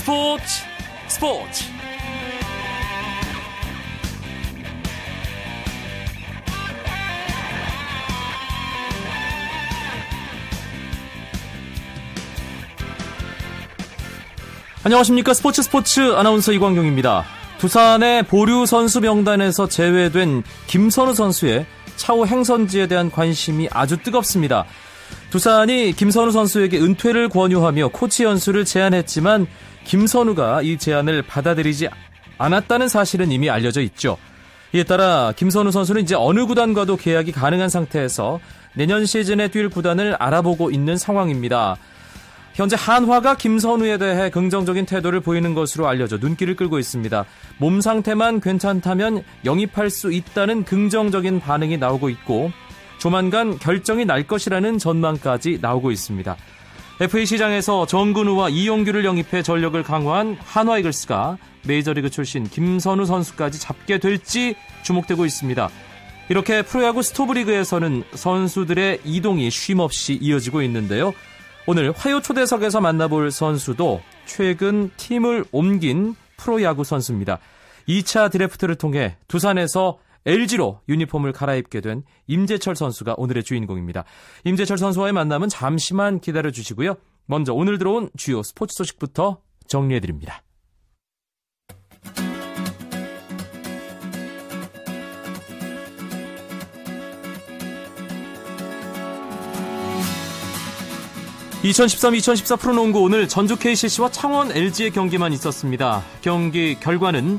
스포츠 스포츠 안녕하십니까 스포츠 스포츠 아나운서 이광경입니다. 두산의 보류 선수 명단에서 제외된 김선우 선수의 차후 행선지에 대한 관심이 아주 뜨겁습니다. 두산이 김선우 선수에게 은퇴를 권유하며 코치 연수를 제안했지만 김선우가 이 제안을 받아들이지 않았다는 사실은 이미 알려져 있죠. 이에 따라 김선우 선수는 이제 어느 구단과도 계약이 가능한 상태에서 내년 시즌에 뛸 구단을 알아보고 있는 상황입니다. 현재 한화가 김선우에 대해 긍정적인 태도를 보이는 것으로 알려져 눈길을 끌고 있습니다. 몸 상태만 괜찮다면 영입할 수 있다는 긍정적인 반응이 나오고 있고 조만간 결정이 날 것이라는 전망까지 나오고 있습니다. FA 시장에서 정근우와 이용규를 영입해 전력을 강화한 한화 이글스가 메이저리그 출신 김선우 선수까지 잡게 될지 주목되고 있습니다. 이렇게 프로야구 스토브리그에서는 선수들의 이동이 쉼없이 이어지고 있는데요. 오늘 화요 초대석에서 만나볼 선수도 최근 팀을 옮긴 프로야구 선수입니다. 2차 드래프트를 통해 두산에서 LG로 유니폼을 갈아입게 된 임재철 선수가 오늘의 주인공입니다. 임재철 선수와의 만남은 잠시만 기다려 주시고요. 먼저 오늘 들어온 주요 스포츠 소식부터 정리해 드립니다. 2013-2014 프로농구 오늘 전주 KCC와 창원 LG의 경기만 있었습니다. 경기 결과는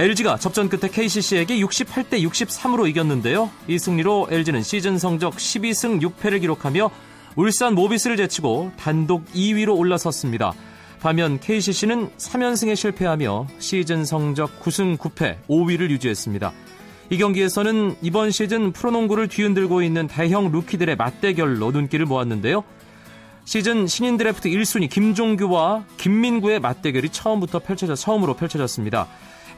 LG가 접전 끝에 KCC에게 68대 63으로 이겼는데요. 이 승리로 LG는 시즌 성적 12승 6패를 기록하며 울산 모비스를 제치고 단독 2위로 올라섰습니다. 반면 KCC는 3연승에 실패하며 시즌 성적 9승 9패 5위를 유지했습니다. 이 경기에서는 이번 시즌 프로농구를 뒤흔들고 있는 대형 루키들의 맞대결로 눈길을 모았는데요. 시즌 신인 드래프트 1순위 김종규와 김민구의 맞대결이 처음부터 펼쳐져 처음으로 펼쳐졌습니다.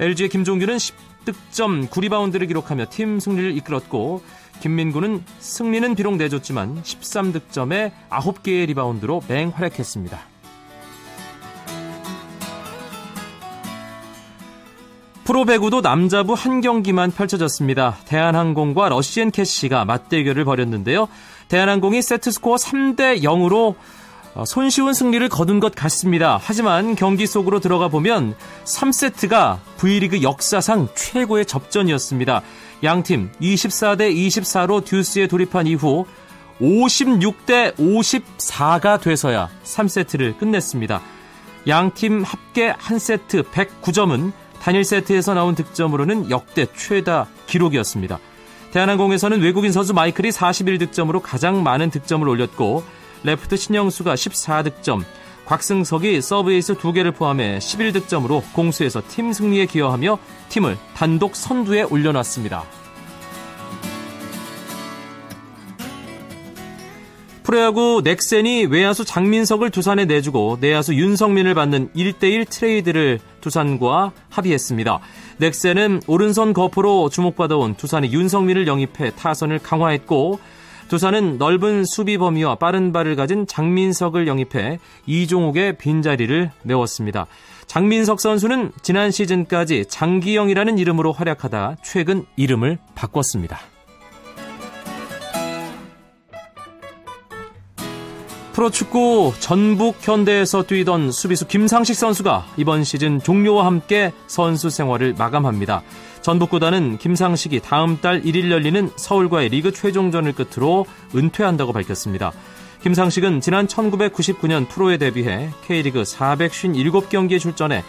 LG의 김종규는 10득점 9리바운드를 기록하며 팀 승리를 이끌었고 김민구는 승리는 비록 내줬지만 13득점에 9개의 리바운드로 맹활약했습니다. 프로배구도 남자부 한 경기만 펼쳐졌습니다. 대한항공과 러시앤캐시가 맞대결을 벌였는데요. 대한항공이 세트스코어 3대 0으로 어, 손쉬운 승리를 거둔 것 같습니다. 하지만 경기 속으로 들어가 보면 3세트가 V리그 역사상 최고의 접전이었습니다. 양팀 24대 24로 듀스에 돌입한 이후 56대 54가 돼서야 3세트를 끝냈습니다. 양팀 합계 한 세트 109점은 단일 세트에서 나온 득점으로는 역대 최다 기록이었습니다. 대한항공에서는 외국인 선수 마이클이 41득점으로 가장 많은 득점을 올렸고 레프트 신영수가 14득점, 곽승석이 서브에이스 2개를 포함해 11득점으로 공수에서 팀 승리에 기여하며 팀을 단독 선두에 올려놨습니다. 프로야구 넥센이 외야수 장민석을 두산에 내주고 내야수 윤성민을 받는 1대1 트레이드를 두산과 합의했습니다. 넥센은 오른손 거포로 주목받아온 두산의 윤성민을 영입해 타선을 강화했고 두산은 넓은 수비 범위와 빠른 발을 가진 장민석을 영입해 이종욱의 빈자리를 메웠습니다. 장민석 선수는 지난 시즌까지 장기영이라는 이름으로 활약하다 최근 이름을 바꿨습니다. 프로축구 전북 현대에서 뛰던 수비수 김상식 선수가 이번 시즌 종료와 함께 선수 생활을 마감합니다. 전북구단은 김상식이 다음 달 1일 열리는 서울과의 리그 최종전을 끝으로 은퇴한다고 밝혔습니다. 김상식은 지난 1999년 프로에 데뷔해 K리그 457경기에 출전해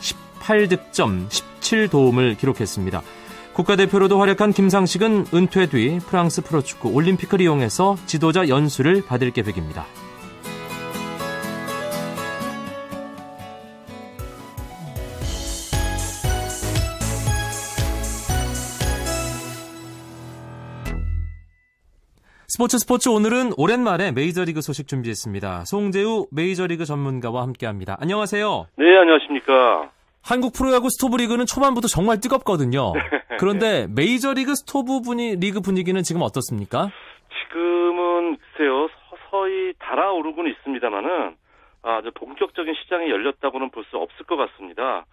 18득점 17도움을 기록했습니다. 국가대표로도 활약한 김상식은 은퇴 뒤 프랑스 프로축구 올림픽을 이용해서 지도자 연수를 받을 계획입니다. 스포츠 스포츠 오늘은 오랜만에 메이저리그 소식 준비했습니다. 송재우 메이저리그 전문가와 함께합니다. 안녕하세요. 네, 안녕하십니까. 한국 프로야구 스토브리그는 초반부터 정말 뜨겁거든요. 그런데 메이저리그 스토브 분위, 리그 분위기는 지금 어떻습니까? 지금은 글쎄요 서서히 달아오르곤 있습니다만은 아, 본격적인 시장이 열렸다고는 볼 수 없을 것 같습니다.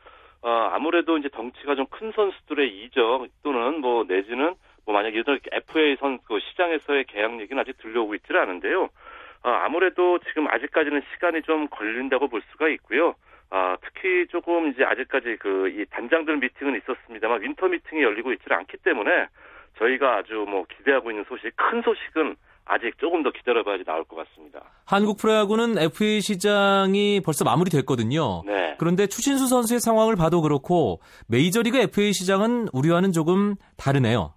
아, 아무래도 이제 덩치가 좀 큰 선수들의 이적 또는 뭐 내지는 뭐 만약 예를 들어 FA 선그 시장에서의 계약 얘기는 아직 들려오고 있지는 않은데요. 아, 아무래도 지금 아직까지는 시간이 좀 걸린다고 볼 수가 있고요. 아, 특히 조금 이제 아직까지 그 이 단장들 미팅은 있었습니다만 winter meeting이 열리고 있지는 않기 때문에 저희가 아주 뭐 기대하고 있는 소식, 큰 소식은 아직 조금 더 기다려봐야지 나올 것 같습니다. 한국 프로야구는 FA 시장이 벌써 마무리됐거든요. 네. 그런데 추신수 선수의 상황을 봐도 그렇고 메이저리그 FA 시장은 우리와는 조금 다르네요.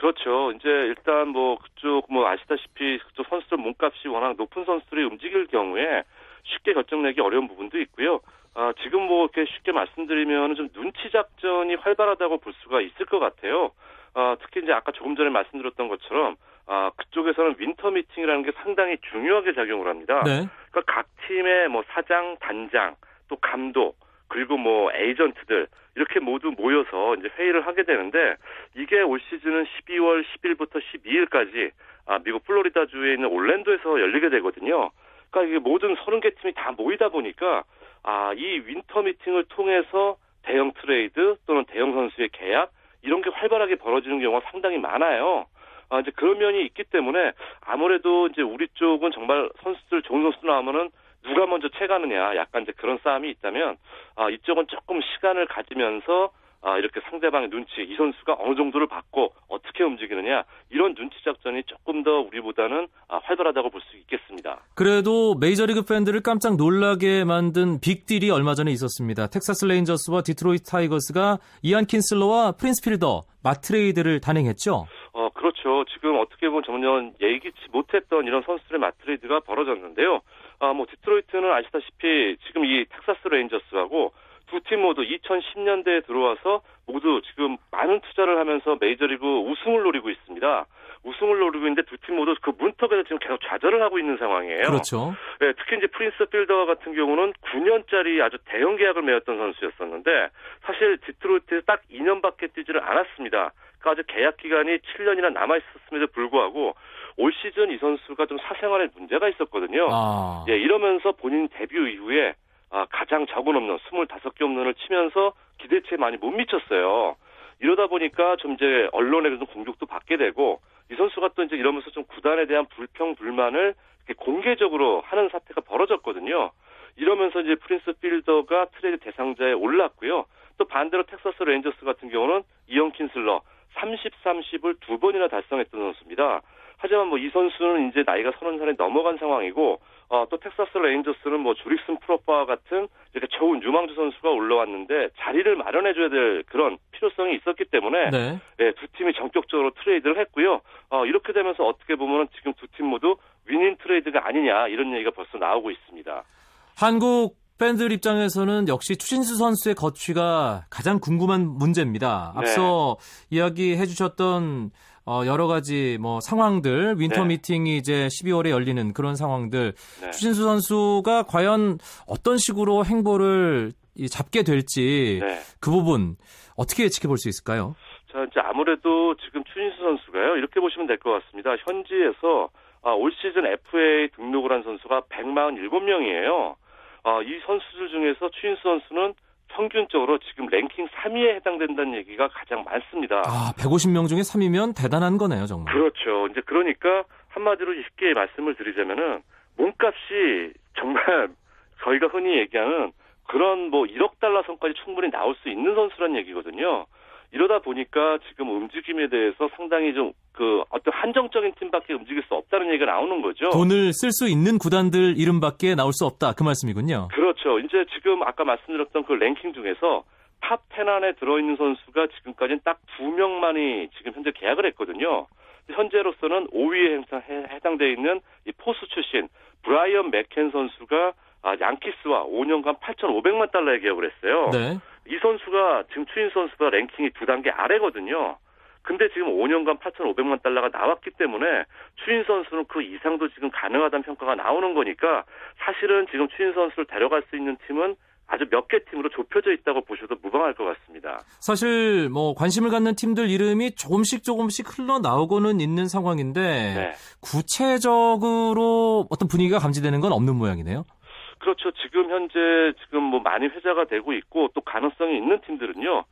그렇죠. 이제 일단 뭐 그쪽 뭐 아시다시피 그쪽 선수들 몸값이 워낙 높은 선수들이 움직일 경우에 쉽게 결정 내기 어려운 부분도 있고요. 아, 지금 뭐 이렇게 쉽게 말씀드리면 좀 눈치 작전이 활발하다고 볼 수가 있을 것 같아요. 아, 특히 이제 아까 조금 전에 말씀드렸던 것처럼 아, 그쪽에서는 winter meeting이라는 게 상당히 중요하게 작용을 합니다. 네. 그러니까 각 팀의 뭐 사장, 단장, 또 감독, 그리고 뭐 에이전트들 이렇게 모두 모여서 이제 회의를 하게 되는데 이게 올 시즌은 12월 10일부터 12일까지 아, 미국 플로리다 주에 있는 올랜도에서 열리게 되거든요. 그러니까 이게 모든 30개 팀이 다 모이다 보니까 아, 이 winter meeting을 통해서 대형 트레이드 또는 대형 선수의 계약 이런 게 활발하게 벌어지는 경우가 상당히 많아요. 아, 이제 그런 면이 있기 때문에 아무래도 이제 우리 쪽은 정말 선수들 좋은 선수 나오면은 누가 먼저 채가느냐 약간 이제 그런 싸움이 있다면 아, 이쪽은 조금 시간을 가지면서 아, 이렇게 상대방의 눈치, 이 선수가 어느 정도를 받고 어떻게 움직이느냐 이런 눈치 작전이 조금 더 우리보다는 아, 활발하다고 볼 수 있겠습니다. 그래도 메이저리그 팬들을 깜짝 놀라게 만든 빅딜이 얼마 전에 있었습니다. 텍사스 레인저스와 디트로이트 타이거스가 이안 킨슬러와 프린스 필더 맞트레이드를 단행했죠. 어, 그렇죠. 지금 어떻게 보면 전혀 예기치 못했던 이런 선수들의 맞트레이드가 벌어졌는데요. 아, 뭐 디트로이트는 아시다시피 지금 이 텍사스 레인저스하고 두 팀 모두 2010년대에 들어와서 모두 지금 많은 투자를 하면서 메이저리그 우승을 노리고 있습니다. 우승을 노리고 있는데 두 팀 모두 그 문턱에서 지금 계속 좌절을 하고 있는 상황이에요. 그렇죠. 네, 특히 이제 프린스 필더 같은 경우는 9년짜리 아주 대형 계약을 맺었던 선수였었는데 사실 디트로이트에서 딱 2년밖에 뛰지를 않았습니다. 그러니까 아주 계약 기간이 7년이나 남아 있었음에도 불구하고 올 시즌 이 선수가 좀 사생활에 문제가 있었거든요. 아. 예, 이러면서 본인 데뷔 이후에 아, 가장 적은 홈런 25개 홈런을 치면서 기대치에 많이 못 미쳤어요. 이러다 보니까 좀 이제 언론에서 공격도 받게 되고 이 선수가 또 이제 이러면서 좀 구단에 대한 불평 불만을 공개적으로 하는 사태가 벌어졌거든요. 이러면서 이제 프린스 필더가 트레이드 대상자에 올랐고요. 또 반대로 텍사스 레인저스 같은 경우는 이안 킨슬러 30, 30을 두 번이나 달성했던 선수입니다. 하지만 뭐 이 선수는 이제 나이가 서른 살이 넘어간 상황이고 어, 또 텍사스 레인저스는 뭐 주릭슨 프로파와 같은 이렇게 좋은 유망주 선수가 올라왔는데 자리를 마련해줘야 될 그런 필요성이 있었기 때문에 네. 네, 두 팀이 전격적으로 트레이드를 했고요. 어, 이렇게 되면서 어떻게 보면 지금 두 팀 모두 winning 트레이드가 아니냐 이런 얘기가 벌써 나오고 있습니다. 한국 팬들 입장에서는 역시 추신수 선수의 거취가 가장 궁금한 문제입니다. 앞서 네. 이야기해 주셨던 어, 여러 가지 뭐 상황들 winter 네. 미팅이 이제 12월에 열리는 그런 상황들 네. 추신수 선수가 과연 어떤 식으로 행보를 잡게 될지 네. 그 부분 어떻게 지켜볼 수 있을까요? 자, 이제 아무래도 지금 추신수 선수가요 이렇게 보시면 될 것 같습니다. 현지에서 아, 올 시즌 FA 등록을 한 선수가 147명이에요. 아, 이 선수들 중에서 추신수 선수는 평균적으로 지금 랭킹 3위에 해당된다는 얘기가 가장 많습니다. 아, 150명 중에 3위면 대단한 거네요, 정말. 그렇죠. 이제 그러니까 한마디로 쉽게 말씀을 드리자면은 몸값이 정말 저희가 흔히 얘기하는 그런 뭐 1억 달러 선까지 충분히 나올 수 있는 선수란 얘기거든요. 이러다 보니까 지금 움직임에 대해서 상당히 좀 그 어떤 한정적인 팀밖에 움직일 수 없다는 얘기가 나오는 거죠. 돈을 쓸 수 있는 구단들 이름밖에 나올 수 없다 그 말씀이군요. 그렇죠. 이제 지금 아까 말씀드렸던 그 랭킹 중에서 top 10 안에 들어있는 선수가 지금까지는 딱 두 명만이 지금 현재 계약을 했거든요. 현재로서는 5위에 해당되어 있는 이 포수 출신 브라이언 맥켄 선수가 아, 양키스와 5년간 8,500만 달러의 계약을 했어요. 네. 이 선수가 지금 추신수 선수가 랭킹이 두 단계 아래거든요. 근데 지금 5년간 8,500만 달러가 나왔기 때문에 추인 선수는 그 이상도 지금 가능하다는 평가가 나오는 거니까 사실은 지금 추인 선수를 데려갈 수 있는 팀은 아주 몇 개 팀으로 좁혀져 있다고 보셔도 무방할 것 같습니다. 사실 뭐 관심을 갖는 팀들 이름이 조금씩 조금씩 흘러 나오고는 있는 상황인데 네. 구체적으로 어떤 분위기가 감지되는 건 없는 모양이네요. 그렇죠. 지금 현재 지금 뭐 많이 회자가 되고 있고 또 가능성이 있는 팀들은요.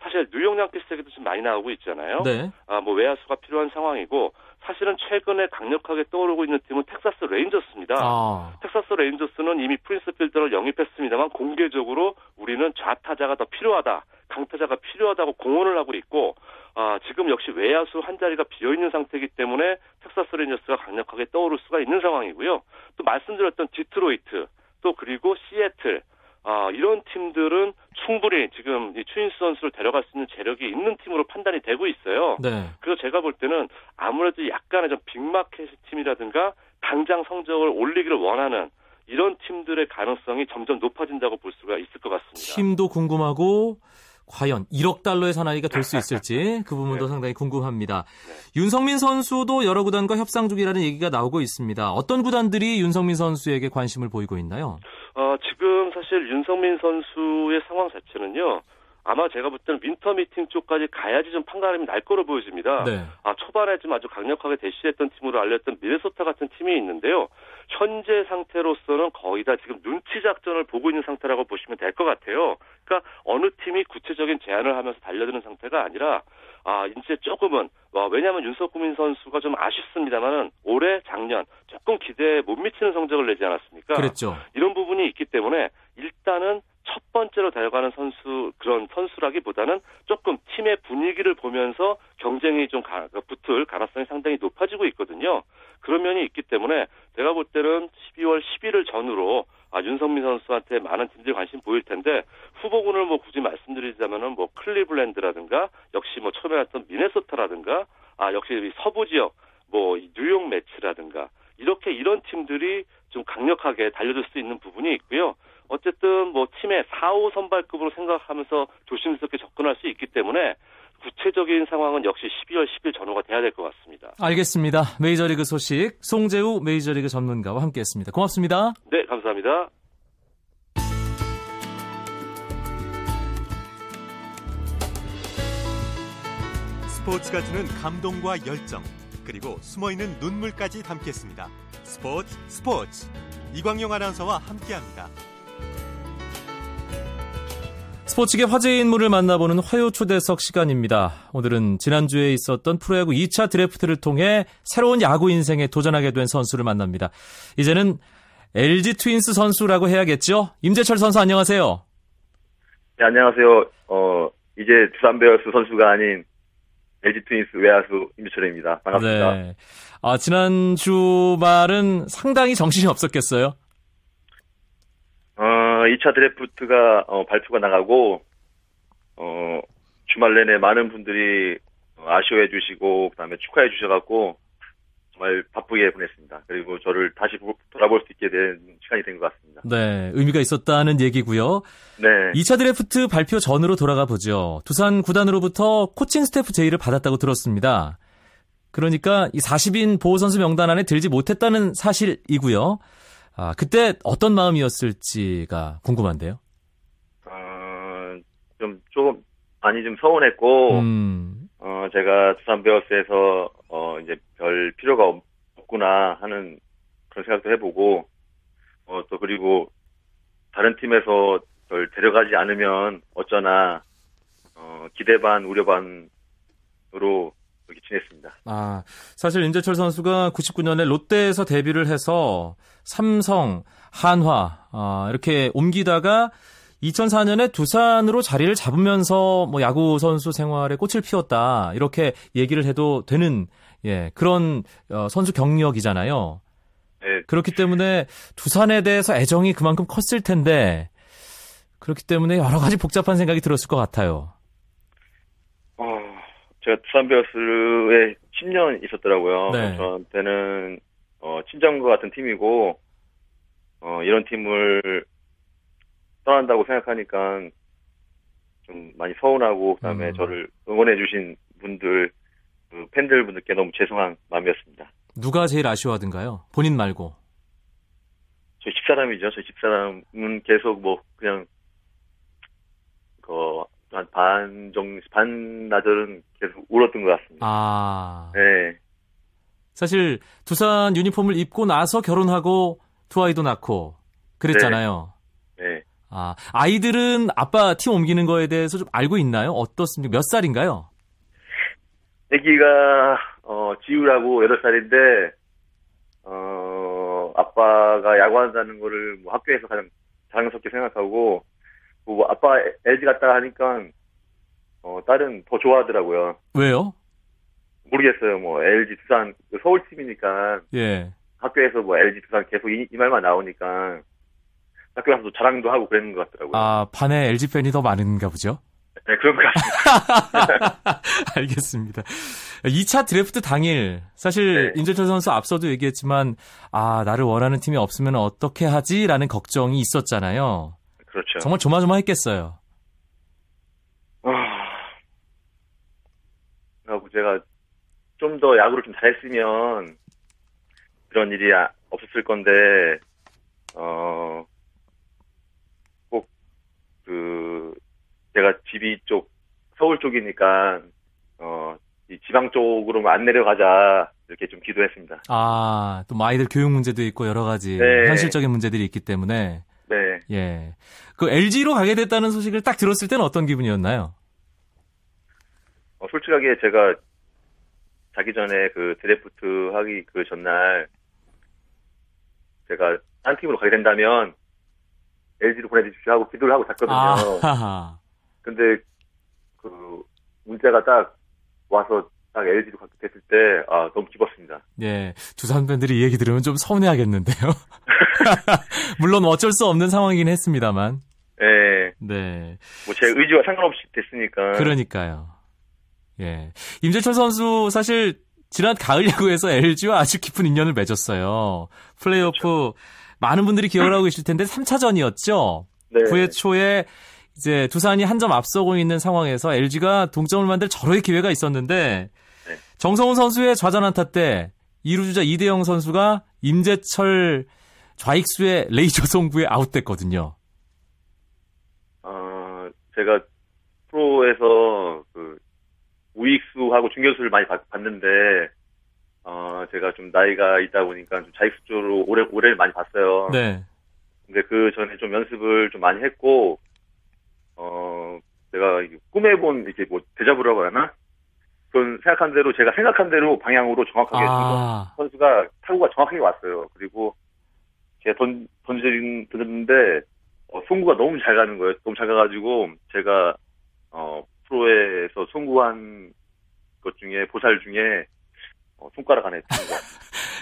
사실 뉴욕 양키스에게도 좀 많이 나오고 있잖아요. 네. 아, 뭐 외야수가 필요한 상황이고 사실은 최근에 강력하게 떠오르고 있는 팀은 텍사스 레인저스입니다. 아, 텍사스 레인저스는 이미 프린스 필더를 영입했습니다만 공개적으로 우리는 좌타자가 더 필요하다. 강타자가 필요하다고 공언을 하고 있고 아, 지금 역시 외야수 한 자리가 비어 있는 상태이기 때문에 텍사스 레인저스가 강력하게 떠오를 수가 있는 상황이고요. 또 말씀드렸던 디트로이트 또 그리고 시애틀 아, 이런 팀들은 충분히 지금 이 추인수 선수를 데려갈 수 있는 재력이 있는 팀으로 판단이 되고 있어요. 네. 그래서 제가 볼 때는 아무래도 약간의 좀 빅마켓 팀이라든가 당장 성적을 올리기를 원하는 이런 팀들의 가능성이 점점 높아진다고 볼 수가 있을 것 같습니다. 팀도 궁금하고 과연 1억 달러의 사나이가 될 수 있을지 그 부분도 네. 상당히 궁금합니다. 윤성민 선수도 여러 구단과 협상 중이라는 얘기가 나오고 있습니다. 어떤 구단들이 윤성민 선수에게 관심을 보이고 있나요? 어, 지금 사실 윤석민 선수의 상황 자체는요. 아마 제가 볼 때는 winter 미팅 쪽까지 가야지 좀 판가름이 날 거로 보여집니다. 네. 아, 초반에 좀 아주 강력하게 대시했던 팀으로 알렸던 미네소타 같은 팀이 있는데요. 현재 상태로서는 거의 다 지금 눈치 작전을 보고 있는 상태라고 보시면 될 것 같아요. 그러니까 어느 팀이 구체적인 제안을 하면서 달려드는 상태가 아니라 아, 이제 조금은 어, 왜냐하면 윤석민 선수가 좀 아쉽습니다만은 올해 작년 조금 기대에 못 미치는 성적을 내지 않았습니까? 그랬죠. 이런 부분이 있기 때문에 일단은 첫 번째로 달려가는 선수 그런 선수라기보다는 조금 팀의 분위기를 보면서 경쟁이 좀 가, 붙을 가능성이 상당히 높아지고 있거든요. 그런 면이 있기 때문에 제가 볼 때는 12월 11일 전후로 아, 윤성민 선수한테 많은 팀들이 관심 보일 텐데 후보군을 뭐 굳이 말씀드리자면은 뭐 클리블랜드라든가 역시 뭐 처음에 했던 미네소타라든가 아 역시 이 서부 지역 뭐이 뉴욕 매치라든가 이렇게 이런 팀들이 좀 강력하게 달려들 수 있는 부분이 있고요. 어쨌든 뭐 팀의 4, 5 선발급으로 생각하면서 조심스럽게 접근할 수 있기 때문에 구체적인 상황은 역시 12월 10일 전후가 돼야 될 것 같습니다. 알겠습니다. 메이저리그 소식 송재우 메이저리그 전문가와 함께했습니다. 고맙습니다. 네, 감사합니다. 스포츠가 주는 감동과 열정 그리고 숨어있는 눈물까지 담겠습니다. 스포츠 스포츠 이광용 아나운서와 함께합니다. 스포츠계 화제 인물을 만나보는 화요 초대석 시간입니다. 오늘은 지난주에 있었던 프로야구 2차 드래프트를 통해 새로운 야구 인생에 도전하게 된 선수를 만납니다. 이제는 LG 트윈스 선수라고 해야겠죠? 임재철 선수 안녕하세요. 네, 안녕하세요. 어, 이제 두산 베어스 선수가 아닌 LG 트윈스 외야수 임주철입니다. 반갑습니다. 네. 아, 지난 주 말은 상당히 정신이 없었겠어요? 어, 2차 드래프트가 어, 발표가 나가고 어, 주말 내내 많은 분들이 어, 아쉬워해 주시고 그다음에 축하해 주셔갖고 정말 바쁘게 보냈습니다. 그리고 저를 다시 보- 돌아볼 수 있게 된 시간이 된 것 같습니다. 네, 의미가 있었다는 얘기고요. 네, 2차 드래프트 발표 전으로 돌아가 보죠. 두산 구단으로부터 코칭 스태프 제의를 받았다고 들었습니다. 그러니까 이 40인 보호 선수 명단 안에 들지 못했다는 사실이고요. 아, 그때 어떤 마음이었을지가 궁금한데요. 어, 좀 조금 많이 좀 서운했고 음, 어, 제가 두산 베어스에서, 어, 이제 별 필요가 없, 없구나 하는 그런 생각도 해보고, 어, 또 그리고 다른 팀에서 절 데려가지 않으면 어쩌나, 어, 기대 반, 우려 반으로 이렇게 지냈습니다. 아, 사실 임재철 선수가 99년에 롯데에서 데뷔를 해서 삼성, 한화, 아, 이렇게 옮기다가 2004년에 두산으로 자리를 잡으면서 뭐 야구 선수 생활에 꽃을 피웠다. 이렇게 얘기를 해도 되는 예, 그런 어, 선수 경력이잖아요. 네, 그렇기 때문에 두산에 대해서 애정이 그만큼 컸을 텐데 그렇기 때문에 여러 가지 복잡한 생각이 들었을 것 같아요. 어, 제가 두산 베어스에 10년 있었더라고요. 네. 저한테는, 어, 친정과 같은 팀이고, 어, 이런 팀을 떠난다고 생각하니까 좀 많이 서운하고, 그 다음에 음. 저를 응원해주신 분들, 그 팬들 분들께 너무 죄송한 마음이었습니다. 누가 제일 아쉬워하던가요? 본인 말고. 저희 집사람이죠. 저희 집사람은 계속 뭐, 그냥, 그, 한 반 정, 반나절은 계속 울었던 것 같습니다. 아. 네. 사실 두산 유니폼을 입고 나서 결혼하고 두 아이도 낳고 그랬잖아요. 네. 아, 아이들은 아빠 팀 옮기는 거에 대해서 좀 알고 있나요? 어떻습니까? 몇 살인가요? 아기가 어 지우라고 8살인데 어 아빠가 야구한다는 거를 뭐 학교에서 가장 자랑스럽게 생각하고 뭐 아빠 LG 갔다 하니까 어 딸은 더 좋아하더라고요. 왜요? 모르겠어요. 뭐 LG 두산 그 서울 팀이니까 예. 학교에서 뭐 LG 두산 계속 이, 이 말만 나오니까 학교 가서도 자랑도 하고 그랬는 것 같더라고요. 아, 반에 LG 팬이 더 많은가 보죠? 네, 그런 것 같습니다. 알겠습니다. 2차 드래프트 당일, 사실 네. 임재철 선수 앞서도 얘기했지만, 아, 나를 원하는 팀이 없으면 어떻게 하지? 라는 걱정이 있었잖아요. 그렇죠. 정말 조마조마했겠어요. 아, 그리고 제가 좀 더 야구를 좀 잘했으면 그런 일이 아- 없었을 건데 어, 꼭 그 제가 집이 쪽 서울 쪽이니까 어, 이 지방 쪽으로만 안 내려가자 이렇게 좀 기도했습니다. 아, 또뭐 아이들 교육 문제도 있고 여러 가지 네. 현실적인 문제들이 있기 때문에, 네, 예. 그 LG로 가게 됐다는 소식을 딱 들었을 때는 어떤 기분이었나요? 어, 솔직하게 제가 자기 전에 그 드래프트 하기 그 전날 제가 한 팀으로 가게 된다면 LG로 보내주십시오 하고 기도를 하고 잤거든요. 아, 근데 그 문자가 딱 와서 딱 LG로 가게 됐을 때 아 너무 기뻤습니다. 예. 두산 팬들이 이 얘기 들으면 좀 서운해하겠는데요. 물론 어쩔 수 없는 상황이긴 했습니다만. 예, 네. 뭐 제 의지와 상관없이 됐으니까. 그러니까요. 예. 임재철 선수 사실 지난 가을 야구에서 LG와 아주 깊은 인연을 맺었어요. 플레이오프 많은 분들이 기억을 하고 계실 텐데 3차전이었죠. 네. 9회 초에 이제 두산이 한 점 앞서고 있는 상황에서 LG가 동점을 만들 절호의 기회가 있었는데 네. 정성훈 선수의 좌전 안타 때 2루 주자 이대영 선수가 임재철 좌익수의 레이저 송구에 아웃됐거든요. 어 제가 프로에서 그 우익수하고 중견수를 많이 봤, 봤는데 어 제가 좀 나이가 있다 보니까 좀 자익수 쪽으로 오래 오래 많이 봤어요. 네. 근데 그 전에 좀 연습을 좀 많이 했고, 어, 이게 꿈에 본 이게 뭐 대자보라고 하나? 그건 생각한 대로 제가 생각한 대로 방향으로 정확하게 아, 선수가 타구가 정확하게 왔어요. 그리고 제가 던, 던진, 던졌는데, 어, 송구가 너무 잘 가는 거예요. 너무 잘 가가지고, 제가, 어, 프로에서 송구한 것 중에, 보살 중에, 어, 손가락 안에 것 같아요.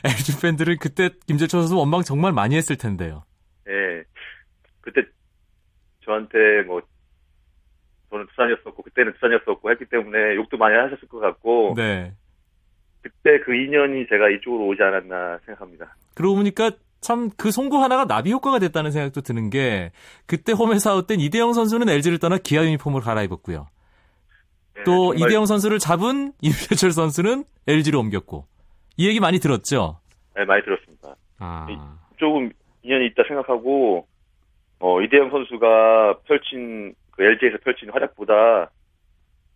LG 팬들은 그때 김재철 선수 원망 정말 많이 했을 텐데요. 예. 그때 저한테 뭐 저는 두산이었었고 그때는 두산이었었고 했기 때문에 욕도 많이 하셨을 것 같고 네. 그때 그 인연이 제가 이쪽으로 오지 않았나 생각합니다. 그러고 보니까 참 그 송구 하나가 나비 효과가 됐다는 생각도 드는 게 그때 홈에서 아웃 된 이대형 선수는 LG를 떠나 기아 유니폼을 갈아입었고요. 예, 또 정말, 이대형 선수를 잡은 임재철 선수는 LG로 옮겼고 이 얘기 많이 들었죠. 예, 많이 들었습니다. 아, 조금 인연이 있다 생각하고 어, 이대형 선수가 펼친 그 LG에서 펼친 활약보다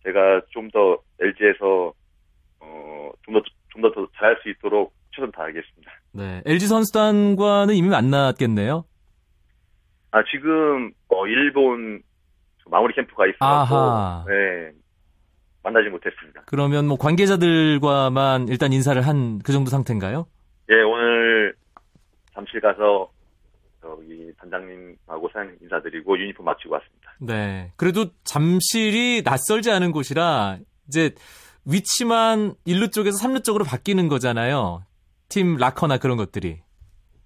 제가 좀 더 LG에서 어, 좀 더 좀더 잘할 수 있도록 최선 다하겠습니다. 네. LG 선수단과는 이미 만났겠네요. 아, 지금, 어, 일본 마무리 캠프가. 있어서, 네, 만나지 못했습니다. 그러면 뭐 관계자들과만 일단 인사를 한 그 정도 상태인가요? 예, 오늘 잠실 가서, 저기, 단장님하고 사장님 인사드리고 유니폼 마치고 왔습니다. 네. 그래도 잠실이 낯설지 않은 곳이라 이제 위치만 1루 쪽에서 3루 쪽으로 바뀌는 거잖아요. 팀 라커나 그런 것들이.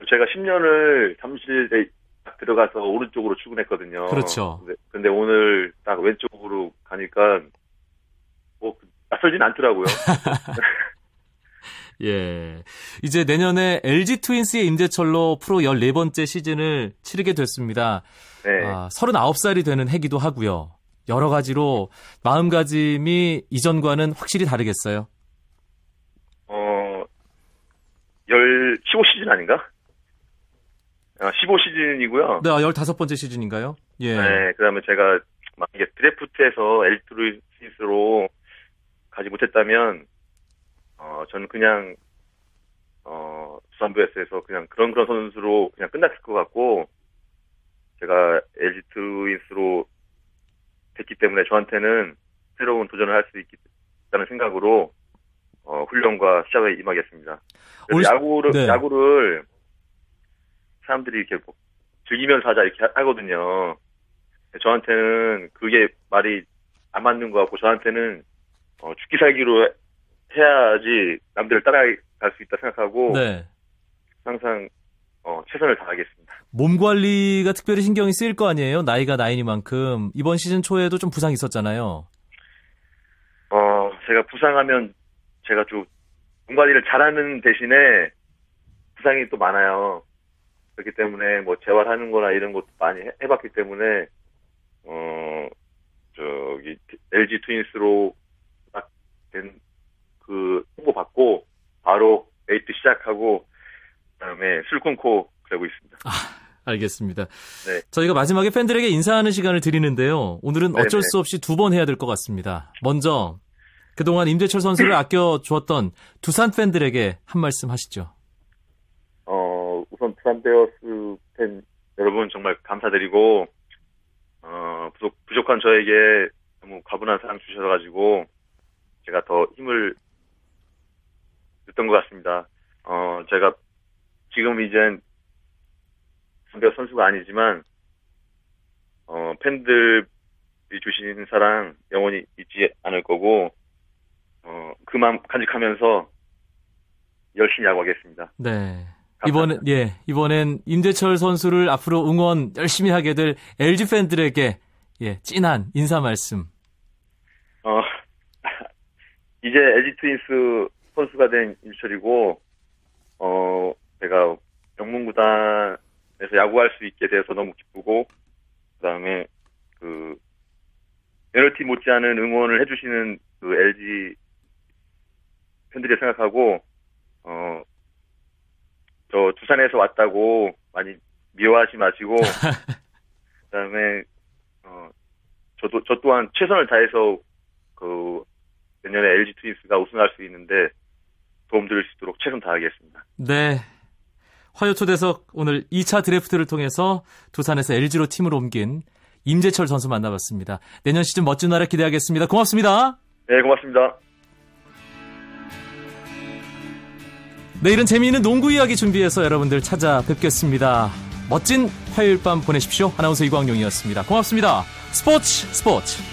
제가 10년을 잠실에 딱 들어가서 오른쪽으로 출근했거든요. 그렇죠. 근데, 근데 오늘 딱 왼쪽으로 가니까, 뭐, 낯설진 않더라고요. 예. 이제 내년에 LG 트윈스의 임재철로 프로 14번째 시즌을 치르게 됐습니다. 네. 아, 39살이 되는 해기도 하고요. 여러 가지로 마음가짐이 이전과는 확실히 다르겠어요. 어, 열, 15시즌 아닌가? 아, 15시즌이고요. 네, 15번째 시즌인가요? 예. 네, 그 다음에 제가, 만약에 드래프트에서 엘트루이스로 가지 못했다면, 어, 저는 그냥, 어, 두산베어스에서 그냥 그런 그런 선수로 그냥 끝났을 것 같고, 제가 LG 트윈스로 됐기 때문에 저한테는 새로운 도전을 할 수 있다는 생각으로 어, 훈련과 시작에 임하겠습니다. 올 시- 야구를 네. 야구를 사람들이 이렇게 뭐 즐기면서 하자 이렇게 하- 하거든요. 저한테는 그게 말이 안 맞는 것 같고 저한테는 어, 죽기 살기로 해- 해야지 남들을 따라갈 수 있다 생각하고 네. 항상 어, 최선을 다하겠습니다. 몸 관리가 특별히 신경이 쓰일 거 아니에요? 나이가 나이니만큼. 이번 시즌 초에도 좀 부상 있었잖아요. 어, 제가 부상하면 제가 좀 몸 관리를 잘하는 대신에 부상이 또 많아요. 그렇기 때문에 뭐 재활하는 거나 이런 것도 많이 해- 해봤기 때문에 어, 저기 LG 트윈스로 딱 된 그 홍보 받고 바로 에이트 시작하고 그다음에 술 끊고 그러고 있습니다. 알겠습니다. 네. 저희가 마지막에 팬들에게 인사하는 시간을 드리는데요. 오늘은 네네. 어쩔 수 없이 두 번 해야 될 것 같습니다. 먼저 그동안 임재철 선수를 아껴 주었던 두산 팬들에게 한 말씀 하시죠. 어, 우선 부산 베어스 팬 여러분 정말 감사드리고, 어, 부족, 부족한 저에게 너무 과분한 사랑 주셔가지고, 제가 더 힘을 냈던 것 같습니다. 어, 제가 지금 이젠 부산 선수가 아니지만, 어, 팬들이 주신 사랑 영원히 잊지 않을 거고, 어, 그 마음 간직하면서 열심히 야구하겠습니다. 네. 이번엔 예 이번엔 임재철 선수를 앞으로 응원 열심히 하게 될 LG 팬들에게 예 찐한 인사 말씀. 어, 이제 LG 트윈스 선수가 된 임철이고, 어, 제가 영문구단에서 야구할 수 있게 돼서 너무 기쁘고, 그 다음에 그, NLT 못지않은 응원을 해주시는 그 LG 팬들이 생각하고, 어, 저 두산에서 왔다고 많이 미워하지 마시고, 그 다음에, 어, 저도, 저 또한 최선을 다해서 그 내년에 LG 트윈스가 우승할 수 있는데 도움 드릴 수 있도록 최선 다하겠습니다. 네. 화요 초대석 오늘 2차 드래프트를 통해서 두산에서 LG로 팀을 옮긴 임재철 선수 만나봤습니다. 내년 시즌 멋진 나라 기대하겠습니다. 고맙습니다. 네, 고맙습니다. 내일은 재미있는 농구 이야기 준비해서 여러분들 찾아뵙겠습니다. 멋진 화요일 밤 보내십시오. 아나운서 이광용이었습니다. 고맙습니다. 스포츠 스포츠